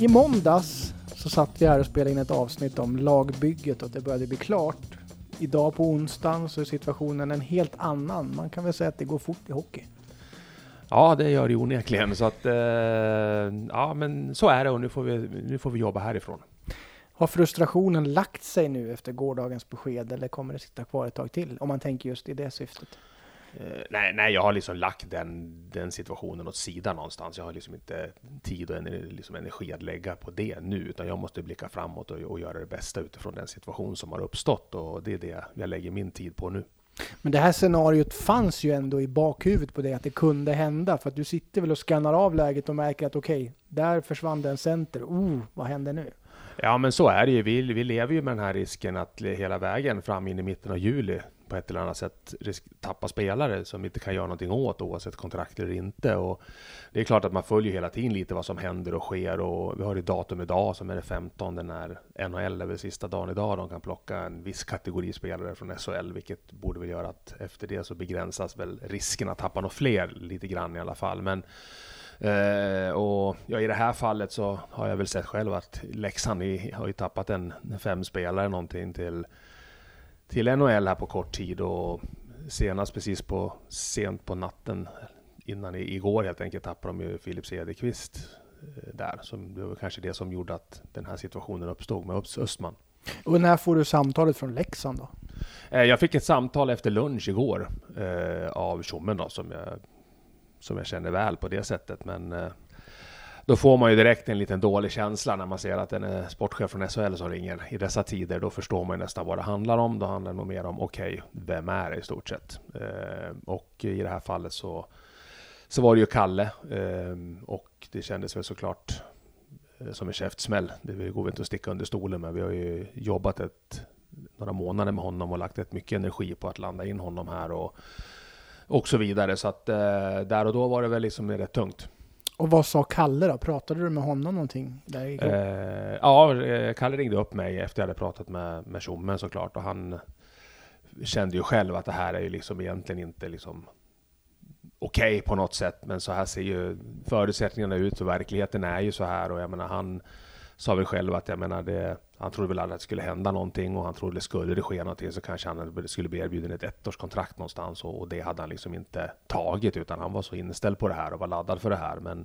I måndags så satt vi här och spelade in ett avsnitt om lagbygget och det började bli klart. Idag på onsdagen så är situationen en helt annan. Man kan väl säga att det går fort i hockey. Ja, det gör det onekligen. Så att, eh, ja, men så är det och nu får, vi, nu får vi jobba härifrån. Har frustrationen lagt sig nu efter gårdagens besked eller kommer det sitta kvar ett tag till? Om man tänker just i det syftet. Eh, nej, nej, jag har liksom lagt den, den situationen åt sidan någonstans. Jag har liksom inte tid och ener, liksom energi att lägga på det nu, utan jag måste blicka framåt och, och göra det bästa utifrån den situation som har uppstått och det är det jag lägger min tid på nu. Men det här scenariot fanns ju ändå i bakhuvudet på det, att det kunde hända. För att du sitter väl och skannar av läget och märker att okej, okay, där försvann det en center. Oh, vad händer nu? Ja, men så är det ju. Vi, vi lever ju med den här risken att hela vägen fram in i mitten av juli på ett eller annat sätt risk, tappa spelare som inte kan göra någonting åt oavsett kontrakt eller inte. Och det är klart att man följer hela tiden lite vad som händer och sker och vi har ett datum idag som är det 15 när NHL är väl sista dagen idag de kan plocka en viss kategori spelare från SHL, vilket borde väl göra att efter det så begränsas väl risken att tappa något fler lite grann i alla fall. Men Uh, och ja, i det här fallet så har jag väl sett själv att Leksand har ju tappat en fem spelare någonting till till NHL här på kort tid och senast precis på sent på natten innan igår helt enkelt tappade de ju Filip Cederqvist eh, där. Så det var kanske det som gjorde att den här situationen uppstod med Östman. Och när får du samtalet från Leksand då? Eh, jag fick ett samtal efter lunch igår eh, av tjommen då som jag, som jag känner väl på det sättet. Men eh, då får man ju direkt en liten dålig känsla när man ser att en är sportchef från SHL som ringer i dessa tider. Då förstår man ju nästan vad det handlar om. Då handlar det nog mer om, okej, okay, vem är det i stort sett? Eh, och i det här fallet så, så var det ju Kalle. Eh, och det kändes väl såklart eh, som en käftsmäll. Det går väl inte att sticka under stolen men vi har ju jobbat ett, några månader med honom och lagt ett mycket energi på att landa in honom här och, och så vidare. Så att eh, där och då var det väl liksom rätt tungt. Och vad sa Kalle då? Pratade du med honom någonting? Där eh, ja, eh, Kalle ringde upp mig efter jag hade pratat med, med Tjommen såklart och han kände ju själv att det här är ju liksom egentligen inte liksom okej okay på något sätt, men så här ser ju förutsättningarna ut och verkligheten är ju så här och jag menar han sa väl själv att jag menar det, han trodde väl att det skulle hända någonting och han trodde skulle det ske någonting så kanske han skulle bli erbjuden ett ettårskontrakt någonstans och, och det hade han liksom inte tagit utan han var så inställd på det här och var laddad för det här. Men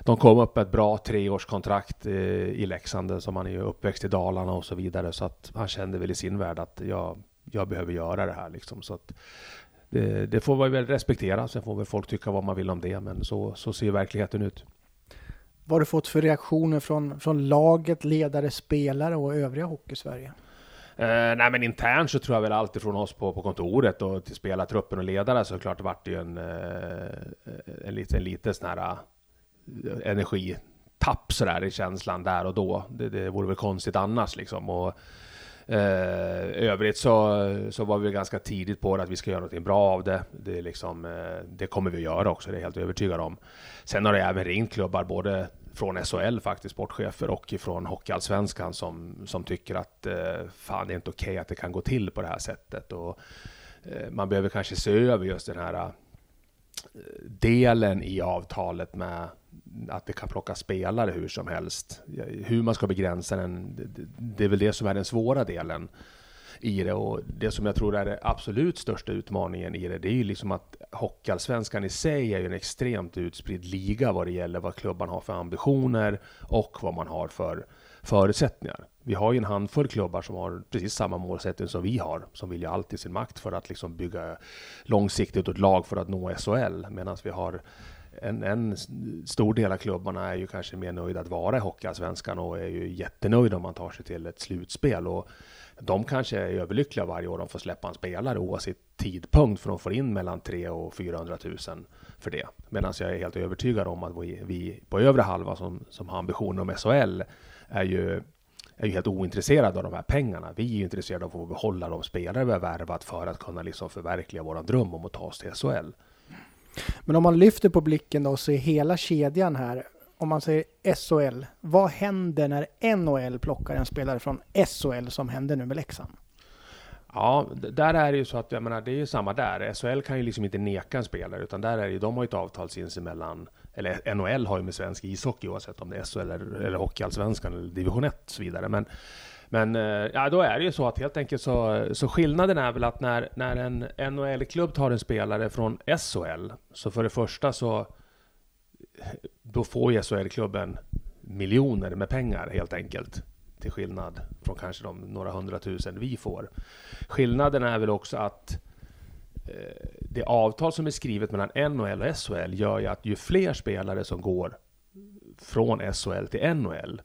de kom upp ett bra treårskontrakt eh, i Leksand som han är ju uppväxt i Dalarna och så vidare så att han kände väl i sin värld att jag, jag behöver göra det här liksom. Så att, det, det får man väl respektera, sen får väl folk tycka vad man vill om det, men så, så ser verkligheten ut. Vad har du fått för reaktioner från, från laget, ledare, spelare och övriga Hockeysverige? Uh, nej men internt så tror jag väl alltid från oss på, på kontoret och till spelartruppen och ledare så klart det vart det ju en, uh, en liten, liten sån här uh, energitapp sådär i känslan där och då. Det, det vore väl konstigt annars liksom. Och, Eh, övrigt så, så var vi ganska tidigt på det att vi ska göra någonting bra av det. Det, är liksom, eh, det kommer vi att göra också, det är jag helt övertygad om. Sen har det även ringt klubbar, både från SHL faktiskt, sportchefer och från Hockeyallsvenskan som, som tycker att eh, fan det är inte okej okay att det kan gå till på det här sättet. Och, eh, man behöver kanske se över just den här eh, delen i avtalet med att det kan plocka spelare hur som helst. Hur man ska begränsa den, det är väl det som är den svåra delen i det och det som jag tror är den absolut största utmaningen i det, det är ju liksom att Hockeyallsvenskan i sig är ju en extremt utspridd liga vad det gäller vad klubban har för ambitioner och vad man har för förutsättningar. Vi har ju en handfull klubbar som har precis samma målsättning som vi har, som vill ju alltid sin makt för att liksom bygga långsiktigt ett lag för att nå SHL, medan vi har en, en, stor del av klubbarna är ju kanske mer nöjda att vara i Hockeyallsvenskan och är ju jättenöjda om man tar sig till ett slutspel. Och de kanske är överlyckliga varje år de får släppa en spelare oavsett tidpunkt för de får in mellan 300 och 400 000 för det. Medan jag är helt övertygad om att vi, vi på övre halva som, som har ambitioner om SHL är ju är ju helt ointresserade av de här pengarna. Vi är ju intresserade av att få behålla de spelare vi har värvat för att kunna liksom förverkliga vår dröm om att ta oss till SHL. Men om man lyfter på blicken då och ser hela kedjan här. Om man säger SHL, vad händer när NHL plockar en spelare från SHL som händer nu med Leksand? Ja, där är det ju så att jag menar, det är ju samma där. SHL kan ju liksom inte neka en spelare, utan där är det ju, de har ju ett avtal sinsemellan. Eller NHL har ju med svensk ishockey oavsett om det är SHL eller, eller Hockeyallsvenskan eller division 1 och så vidare. Men, men eh, ja, då är det ju så att helt enkelt så, så skillnaden är väl att när, när en NHL-klubb tar en spelare från SHL, så för det första så då får ju SHL-klubben miljoner med pengar helt enkelt. Till skillnad från kanske de några hundratusen vi får. Skillnaden är väl också att eh, det avtal som är skrivet mellan NHL och SHL gör ju att ju fler spelare som går från SHL till NHL,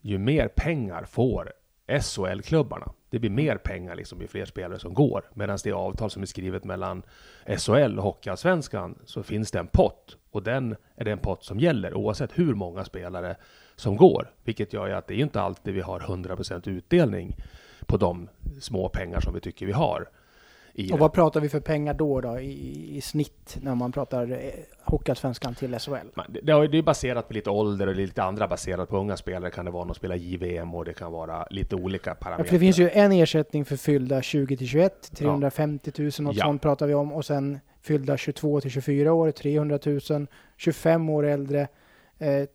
ju mer pengar får SHL-klubbarna. Det blir mer pengar liksom ju fler spelare som går. Medan det avtal som är skrivet mellan SHL och Hockeyallsvenskan så finns det en pott. Och den är den pott som gäller oavsett hur många spelare som går. Vilket gör ju att det är inte alltid vi har 100% utdelning på de små pengar som vi tycker vi har och vad pratar vi för pengar då, då i, i snitt när man pratar eh, Hockeyallsvenskan till SHL? Det, det är baserat på lite ålder och lite andra baserat på unga spelare kan det vara någon spelar JVM och det kan vara lite olika parametrar. Ja, det finns ju en ersättning för fyllda 20 till 21, 350 000 något ja. sånt pratar vi om och sen fyllda 22 till 24 år, 300 000, 25 år äldre,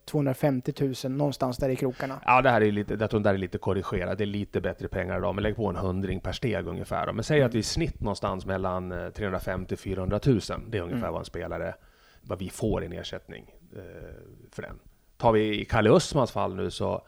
250 000 någonstans där i krokarna. Ja, det här är lite, jag tror det är lite korrigerat. Det är lite bättre pengar idag, men lägg på en hundring per steg ungefär. Men säg att vi i snitt någonstans mellan 350 400 000. Det är ungefär mm. vad en spelare, vad vi får i ersättning eh, för den. Tar vi i Kalle Östmans fall nu så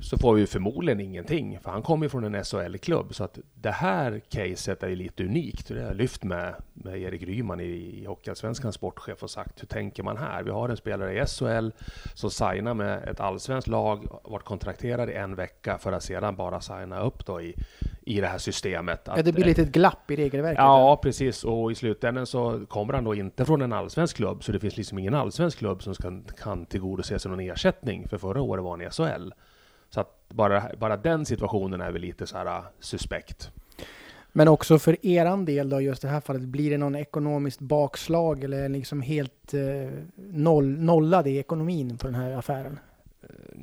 så får vi förmodligen ingenting, för han kommer ju från en SHL-klubb. Så att det här caset är ju lite unikt. Det har jag lyft med, med Erik Ryman i, i Hockeyallsvenskans sportchef och sagt, hur tänker man här? Vi har en spelare i SHL som signar med ett allsvenskt lag, varit kontrakterad i en vecka för att sedan bara signa upp då i, i det här systemet. Att, ja, det blir lite ett glapp i regelverket. Ja, precis. Och i slutändan så kommer han då inte från en allsvensk klubb, så det finns liksom ingen allsvensk klubb som ska, kan tillgodose sig någon ersättning, för förra året var han i SHL. Så att bara, bara den situationen är väl lite så här äh, suspekt. Men också för eran del då, just det här fallet, blir det någon ekonomiskt bakslag eller liksom helt eh, noll, nollad i ekonomin på den här affären?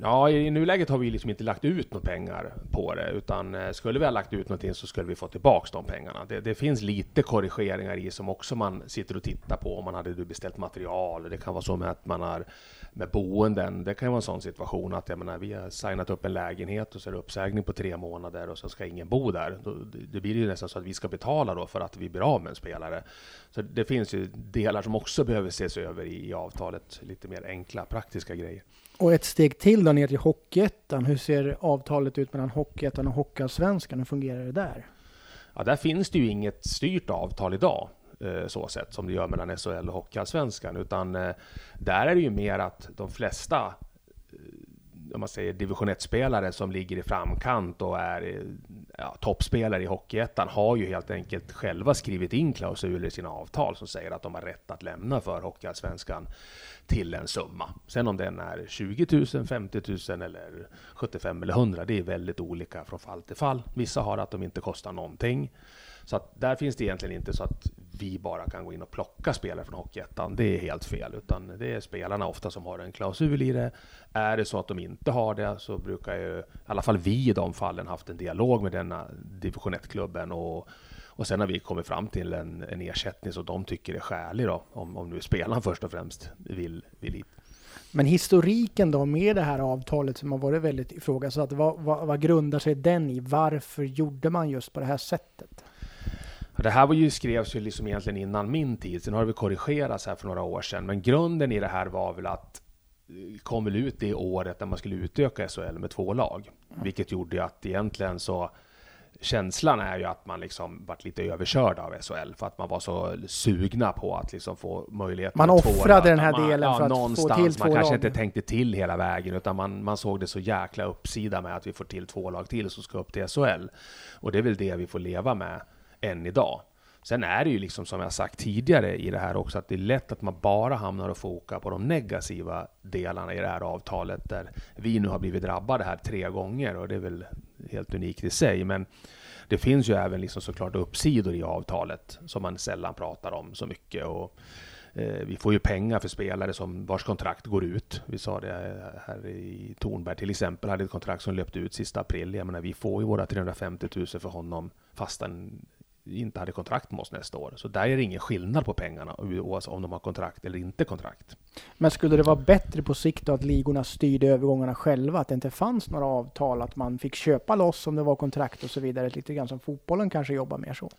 Ja, i nuläget har vi liksom inte lagt ut några pengar på det, utan eh, skulle vi ha lagt ut någonting så skulle vi få tillbaks de pengarna. Det, det, finns lite korrigeringar i som också man sitter och tittar på om man hade beställt material. Det kan vara så med att man har med boenden. Det kan vara en sån situation att jag menar, vi har signat upp en lägenhet och så är det uppsägning på tre månader och så ska ingen bo där. Då, det blir ju nästan så att vi ska betala då för att vi blir av med en spelare. Så det finns ju delar som också behöver ses över i, i avtalet. Lite mer enkla, praktiska grejer. Och ett steg till då ner till Hockeyettan. Hur ser avtalet ut mellan Hockeyettan och Hockeyallsvenskan? Hur fungerar det där? Ja, där finns det ju inget styrt avtal idag Eh, så sett som det gör mellan SHL och Hockeyallsvenskan. Utan eh, där är det ju mer att de flesta eh, om man säger division 1-spelare som ligger i framkant och är ja, toppspelare i Hockeyettan har ju helt enkelt själva skrivit in klausuler i sina avtal som säger att de har rätt att lämna för Hockeyallsvenskan till en summa. Sen om den är 20 000, 50 000 eller 75 eller 100, det är väldigt olika från fall till fall. Vissa har att de inte kostar någonting. Så att där finns det egentligen inte så att vi bara kan gå in och plocka spelare från Hockeyettan. Det är helt fel, utan det är spelarna ofta som har en klausul i det. Är det så att de inte har det så brukar ju, i alla fall vi i de fallen, haft en dialog med denna division 1-klubben och, och sen har vi kommit fram till en, en ersättning som de tycker är skälig då, om, om nu spelaren först och främst vill, vill hit. Men historiken då med det här avtalet som har varit väldigt ifrågasatt, vad, vad, vad grundar sig den i? Varför gjorde man just på det här sättet? Det här var ju, skrevs ju liksom egentligen innan min tid, sen har det korrigerats här för några år sedan. Men grunden i det här var väl att eh, kom väl ut det året när man skulle utöka SHL med två lag. Vilket gjorde att egentligen så känslan är ju att man liksom vart lite överkörd av SHL för att man var så sugna på att liksom få möjlighet Man offrade den här man, delen ja, för att få till två Man kanske lag. inte tänkte till hela vägen utan man, man såg det så jäkla uppsida med att vi får till två lag till som ska upp till SHL. Och det är väl det vi får leva med än idag. Sen är det ju liksom som jag sagt tidigare i det här också att det är lätt att man bara hamnar och fokar på de negativa delarna i det här avtalet där vi nu har blivit drabbade här tre gånger och det är väl helt unikt i sig. Men det finns ju även liksom såklart uppsidor i avtalet som man sällan pratar om så mycket. Och Eh, vi får ju pengar för spelare som vars kontrakt går ut. Vi sa det eh, här i Tornberg till exempel, hade ett kontrakt som löpte ut sista april. Jag menar, vi får ju våra 350 000 för honom fastän inte hade kontrakt med oss nästa år. Så där är det ingen skillnad på pengarna, oavsett om de har kontrakt eller inte kontrakt. Men skulle det vara bättre på sikt då att ligorna styrde övergångarna själva? Att det inte fanns några avtal, att man fick köpa loss om det var kontrakt och så vidare? Lite grann som fotbollen kanske jobbar mer så?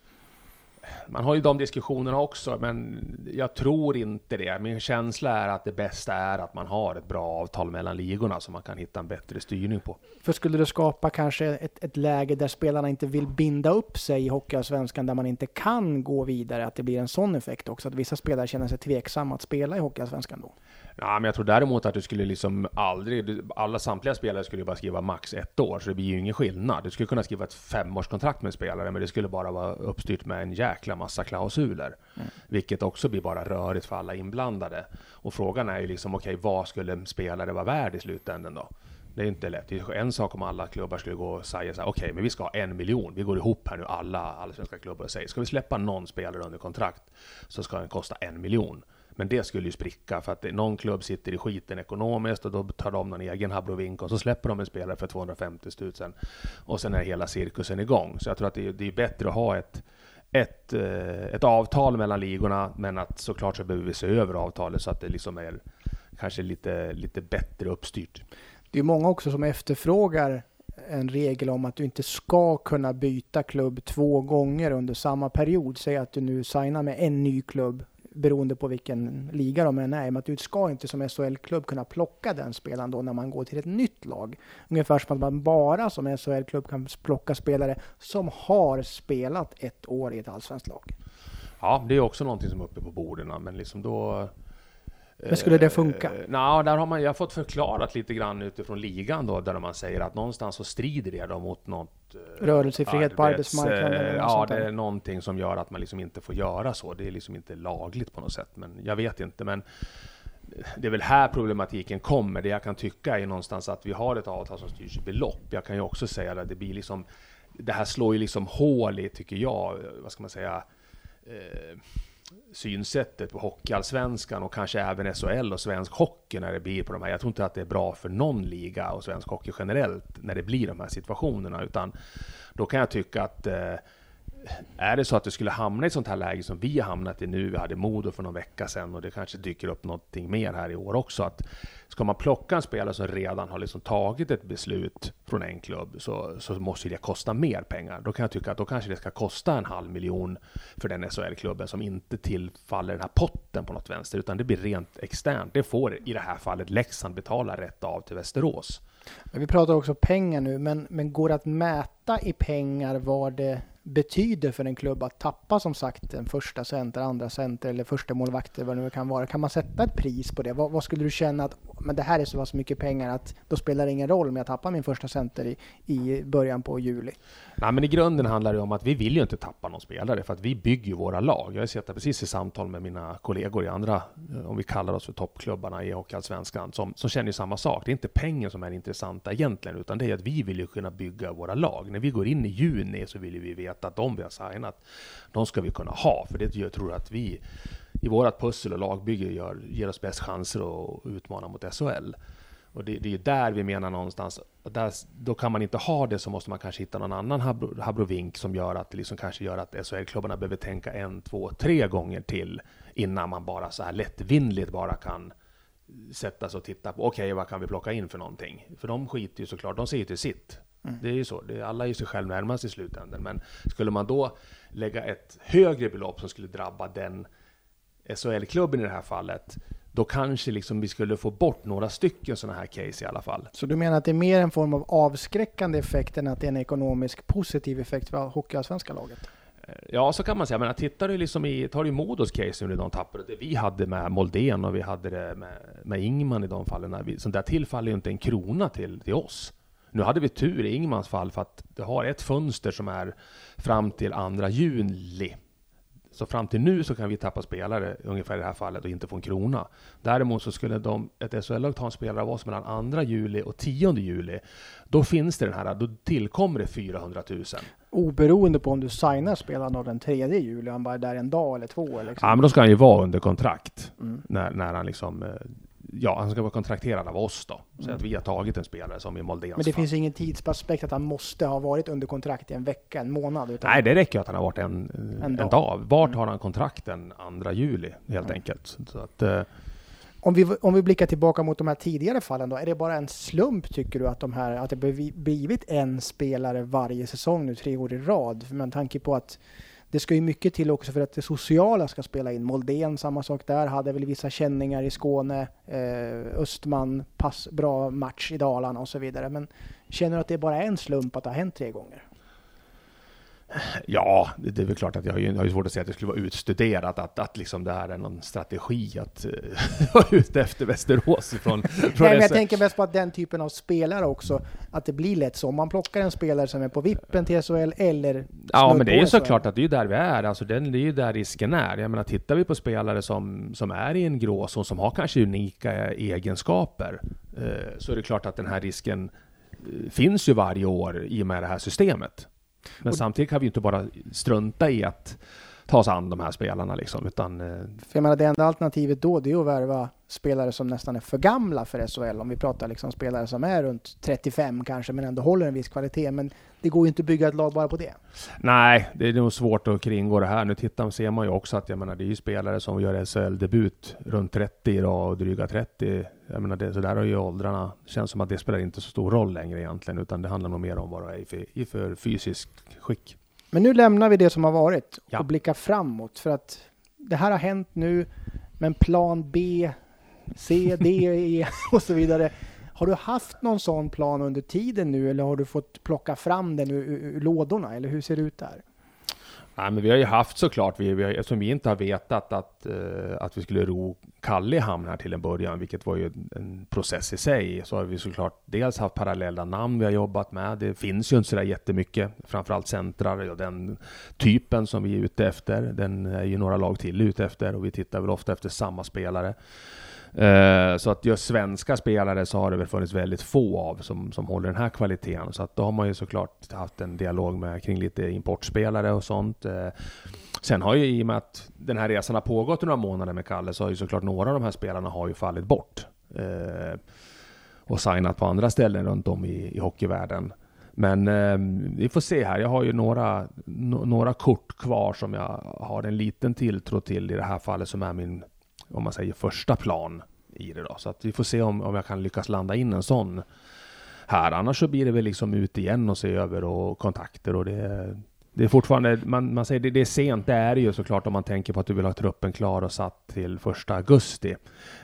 Man har ju de diskussionerna också, men jag tror inte det. Min känsla är att det bästa är att man har ett bra avtal mellan ligorna så man kan hitta en bättre styrning på. För skulle det skapa kanske ett, ett läge där spelarna inte vill binda upp sig i Hockeyallsvenskan, där man inte kan gå vidare, att det blir en sån effekt också, att vissa spelare känner sig tveksamma att spela i Hockeyallsvenskan då? Ja, men jag tror däremot att du skulle liksom aldrig, alla samtliga spelare skulle bara skriva max ett år, så det blir ju ingen skillnad. Du skulle kunna skriva ett femårskontrakt med en spelare, men det skulle bara vara uppstyrt med en jäkla massa klausuler. Mm. Vilket också blir bara rörigt för alla inblandade. Och frågan är ju liksom, okej, okay, vad skulle en spelare vara värd i slutändan då? Det är inte lätt. Det är en sak om alla klubbar skulle gå och säga så här, okej, okay, men vi ska ha en miljon. Vi går ihop här nu, alla allsvenska klubbar och säger, ska vi släppa någon spelare under kontrakt så ska den kosta en miljon. Men det skulle ju spricka för att någon klubb sitter i skiten ekonomiskt och då tar de någon egen Habrovink och så släpper de en spelare för 250 000 och sen är hela cirkusen igång. Så jag tror att det är, det är bättre att ha ett, ett, eh, ett avtal mellan ligorna, men att såklart så behöver vi se över avtalet så att det liksom är kanske lite, lite bättre uppstyrt. Det är många också som efterfrågar en regel om att du inte ska kunna byta klubb två gånger under samma period. Säg att du nu signar med en ny klubb beroende på vilken liga de än är. Men att du ska inte som SHL-klubb kunna plocka den spelaren då när man går till ett nytt lag. Ungefär som att man bara som SHL-klubb kan plocka spelare som har spelat ett år i ett allsvenskt lag. Ja, det är också någonting som är uppe på borden, men liksom då men skulle det funka? Eh, Nej, där har man, jag har fått förklarat lite grann utifrån ligan då, där man säger att någonstans så strider det då mot något... Eh, Rörelsefrihet på arbetsmarknaden? Eh, ja, det är någonting som gör att man liksom inte får göra så. Det är liksom inte lagligt på något sätt, men jag vet inte. Men det är väl här problematiken kommer. Det jag kan tycka är någonstans att vi har ett avtal som styrs i belopp. Jag kan ju också säga att det blir liksom... Det här slår ju liksom hål i, tycker jag, vad ska man säga... Eh, synsättet på Hockeyallsvenskan och kanske även SHL och svensk hockey när det blir på de här. Jag tror inte att det är bra för någon liga och svensk hockey generellt när det blir de här situationerna, utan då kan jag tycka att eh, är det så att du skulle hamna i ett sånt här läge som vi har hamnat i nu, vi hade Modo för någon vecka sedan och det kanske dyker upp någonting mer här i år också, att ska man plocka en spelare som redan har liksom tagit ett beslut från en klubb så, så måste det kosta mer pengar. Då kan jag tycka att då kanske det ska kosta en halv miljon för den SHL-klubben som inte tillfaller den här potten på något vänster, utan det blir rent externt. Det får i det här fallet Leksand betala rätt av till Västerås. Men vi pratar också pengar nu, men, men går det att mäta i pengar vad det betyder för en klubb att tappa som sagt en första center, andra center eller första målvakter vad det nu kan vara. Kan man sätta ett pris på det? Vad, vad skulle du känna att men det här är så pass mycket pengar att då spelar det ingen roll om jag tappar min första center i, i början på juli? Nej, men i grunden handlar det om att vi vill ju inte tappa någon spelare för att vi bygger våra lag. Jag har sett det precis i samtal med mina kollegor i andra, eh, om vi kallar oss för toppklubbarna i Hockeyallsvenskan, som, som känner samma sak. Det är inte pengar som är intressanta egentligen, utan det är att vi vill ju kunna bygga våra lag. När vi går in i juni så vill vi veta att de vi har signat, de ska vi kunna ha, för det jag tror att vi i vårt pussel och lagbygge gör, ger oss bäst chanser att utmana mot SHL. Och det, det är där vi menar någonstans, där, då kan man inte ha det så måste man kanske hitta någon annan habrovink som gör att det liksom kanske gör att SHL-klubbarna behöver tänka en, två, tre gånger till innan man bara så här lättvindigt bara kan sätta sig och titta på, okej, okay, vad kan vi plocka in för någonting? För de skiter ju såklart, de ser ju till sitt. Mm. Det är ju så, det, alla är ju sig själv närmast i slutändan. Men skulle man då lägga ett högre belopp som skulle drabba den SHL-klubben i det här fallet, då kanske liksom vi skulle få bort några stycken sådana här case i alla fall. Så du menar att det är mer en form av avskräckande effekt än att det är en ekonomisk positiv effekt för hockeyallsvenska laget? Eh, ja, så kan man säga. Men tittar du liksom i, tar du Modos case nu de tappade, det vi hade med Moldén och vi hade det med, med Ingman i de fallen, vi, så där tillfaller ju inte en krona till, till oss. Nu hade vi tur i Ingmans fall för att det har ett fönster som är fram till andra juli Så fram till nu så kan vi tappa spelare, ungefär i det här fallet, och inte få en krona. Däremot så skulle de, ett SHL-lag ta en spelare av oss mellan 2 juli och 10 juli, då finns det den här, då tillkommer det 400 000. Oberoende på om du signar spelaren den 3 juli, han bara är där en dag eller två? Liksom. Ja, men då ska han ju vara under kontrakt. Mm. När, när han liksom eh, ja, han ska vara kontrakterad av oss då. Så mm. att vi har tagit en spelare som i Moldens Men det fall. finns ingen tidsaspekt att han måste ha varit under kontrakt i en vecka, en månad? Nej, det räcker att han har varit en, en, en dag. dag. Vart mm. har han kontrakten? 2 juli, helt mm. enkelt. Så att, eh, om vi, om vi blickar tillbaka mot de här tidigare fallen då, är det bara en slump tycker du att, de här, att det blivit en spelare varje säsong nu tre år i rad? Med tanke på att det ska ju mycket till också för att det sociala ska spela in. Moldén, samma sak där, hade väl vissa känningar i Skåne. Eh, Östman, pass, bra match i Dalarna och så vidare. Men känner du att det bara är en slump att det har hänt tre gånger? Ja, det är väl klart att jag har ju, jag har svårt att säga att det skulle vara utstuderat, att, att liksom det här är någon strategi att uh, vara ute efter Västerås från, från Nej, men jag tänker mest på att den typen av spelare också, att det blir lätt så. Om man plockar en spelare som är på vippen till SHL eller Ja, men det är ju såklart att det är där vi är. Alltså den, det är ju där risken är. Jag menar, tittar vi på spelare som, som är i en gråzon, som har kanske unika egenskaper, uh, så är det klart att den här risken finns ju varje år i och med det här systemet. Men och, samtidigt kan vi inte bara strunta i att ta sig an de här spelarna liksom, utan... Eh, för jag menar, det enda alternativet då, det är att värva spelare som nästan är för gamla för SHL, om vi pratar liksom spelare som är runt 35 kanske, men ändå håller en viss kvalitet. Men det går ju inte att bygga ett lag bara på det. Nej, det är nog svårt att kringgå det här. Nu tittar, ser man ju också att jag menar, det är ju spelare som gör SHL-debut runt 30 idag och dryga 30. Jag menar, det, så där har ju åldrarna, det känns som att det spelar inte så stor roll längre egentligen, utan det handlar nog mer om vad du är i för, i för fysisk skick. Men nu lämnar vi det som har varit ja. och blickar framåt, för att det här har hänt nu, men plan B, C, D, E och så vidare har du haft någon sån plan under tiden nu eller har du fått plocka fram den ur, ur lådorna eller hur ser det ut där? Nej, men vi har ju haft såklart, vi, vi har, eftersom vi inte har vetat att, eh, att vi skulle ro Kalle i hamn här till en början, vilket var ju en process i sig, så har vi såklart dels haft parallella namn vi har jobbat med. Det finns ju inte sådär jättemycket, framförallt centrar och den typen som vi är ute efter. Den är ju några lag till ute efter och vi tittar väl ofta efter samma spelare. Eh, så att just svenska spelare så har det väl funnits väldigt få av som, som håller den här kvaliteten. Så att då har man ju såklart haft en dialog med kring lite importspelare och sånt. Eh, sen har ju i och med att den här resan har pågått några månader med Kalle så har ju såklart några av de här spelarna har ju fallit bort. Eh, och signat på andra ställen runt om i, i hockeyvärlden. Men eh, vi får se här. Jag har ju några, no, några kort kvar som jag har en liten tilltro till i det här fallet som är min om man säger första plan i det då. Så att vi får se om, om jag kan lyckas landa in en sån här. Annars så blir det väl liksom ut igen och se över och kontakter och det det är fortfarande, man, man säger det, det är sent, det är det ju såklart om man tänker på att du vill ha truppen klar och satt till första augusti.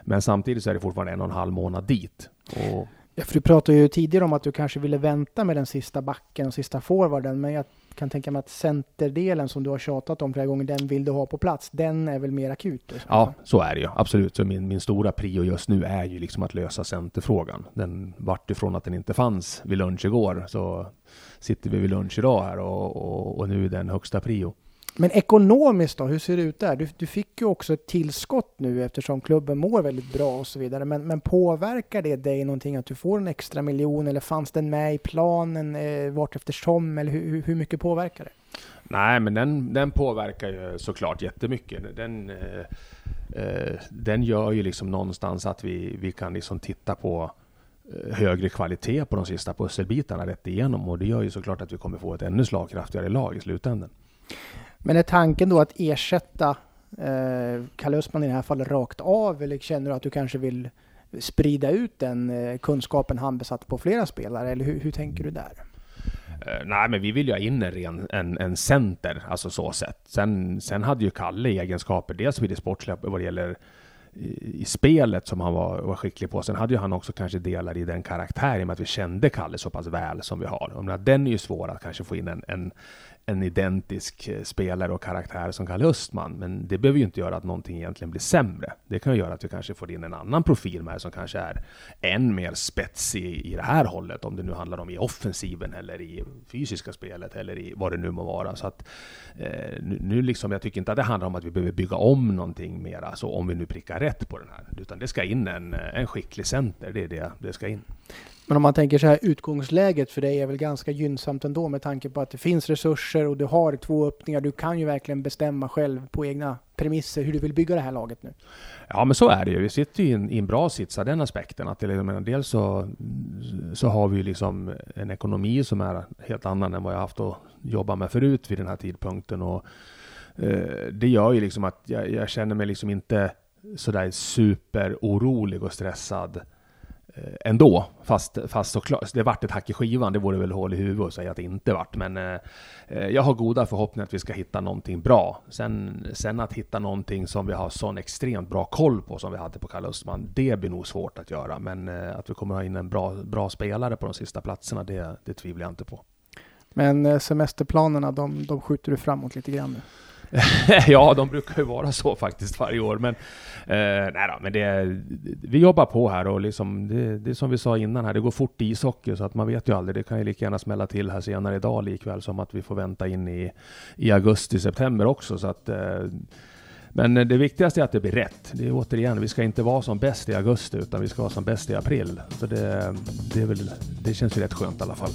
Men samtidigt så är det fortfarande en och en halv månad dit. Och Ja, för du pratade ju tidigare om att du kanske ville vänta med den sista backen och sista forwarden, men jag kan tänka mig att centerdelen som du har tjatat om flera gånger, den vill du ha på plats. Den är väl mer akut? Liksom. Ja, så är det ju. Absolut. Så min, min stora prio just nu är ju liksom att lösa centerfrågan. Den vart ifrån att den inte fanns vid lunch igår, så sitter vi vid lunch idag här och, och, och nu är den högsta prio. Men ekonomiskt då, hur ser det ut där? Du, du, fick ju också ett tillskott nu eftersom klubben mår väldigt bra och så vidare. Men, men påverkar det dig någonting att du får en extra miljon eller fanns den med i planen eh, vart eftersom? Eller hur, hur mycket påverkar det? Nej, men den, den påverkar ju såklart jättemycket. Den, eh, eh, den gör ju liksom någonstans att vi, vi kan liksom titta på eh, högre kvalitet på de sista pusselbitarna rätt igenom och det gör ju såklart att vi kommer få ett ännu slagkraftigare lag i slutändan. Men är tanken då att ersätta eh, Kalle Östman i det här fallet rakt av eller känner du att du kanske vill sprida ut den eh, kunskapen han besatt på flera spelare eller hur, hur tänker du där? Eh, nej, men vi vill ju ha in en, ren, en, en center, alltså så sett. Sen, sen hade ju Kalle egenskaper, dels vid det sportsliga vad det gäller i, spelet som han var, var skicklig på. Sen hade ju han också kanske delar i den karaktären med att vi kände Kalle så pass väl som vi har. Och den är ju svår att kanske få in en, en, en identisk eh, spelare och karaktär som Kalle Östman. Men det behöver ju inte göra att någonting egentligen blir sämre. Det kan ju göra att vi kanske får in en annan profil med som kanske är än mer spetsig i det här hållet. Om det nu handlar om i offensiven eller i fysiska spelet eller i vad det nu må vara. Så att eh, nu, liksom, jag tycker inte att det handlar om att vi behöver bygga om någonting mera, alltså om vi nu prickar rätt på den här. Utan det ska in en, eh, en skicklig center, det är det det ska in. Men om man tänker så här, utgångsläget för dig är väl ganska gynnsamt ändå med tanke på att det finns resurser och du har två öppningar. Du kan ju verkligen bestämma själv på egna premisser hur du vill bygga det här laget nu. Ja, men så är det ju. Vi sitter ju i en, i en bra sits av den aspekten. Att det, liksom, menar, dels så, så har vi liksom en ekonomi som är helt annan än vad jag haft att jobba med förut vid den här tidpunkten. Och, eh, det gör ju liksom att jag, jag känner mig liksom inte sådär superorolig och stressad Eh, Eh, ändå. Fast, fast såklart, det vart ett hack i skivan. Det vore väl hål i huvudet att säga att det inte vart. Men eh, eh, jag har goda förhoppningar att vi ska hitta någonting bra. Sen, sen att hitta någonting som vi har sån extremt bra koll på som vi hade på Kalle Östman, det blir nog svårt att göra. Men eh, att vi kommer ha in en bra, bra spelare på de sista platserna, det, det tvivlar jag inte på. Men eh, semesterplanerna, de, de skjuter du framåt lite grann nu? ja, de brukar ju vara så faktiskt varje år. Men, eh, nej då, men det, vi jobbar på här och liksom, det, det är som vi sa innan här, det går fort i ishockey så att man vet ju aldrig. Det kan ju lika gärna smälla till här senare idag likväl som att vi får vänta in i, i augusti, september också. Så att, eh, men det viktigaste är att det blir rätt. Det är återigen, vi ska inte vara som bäst i augusti utan vi ska vara som bäst i april. Så det, det, är väl, det känns ju rätt skönt i alla fall.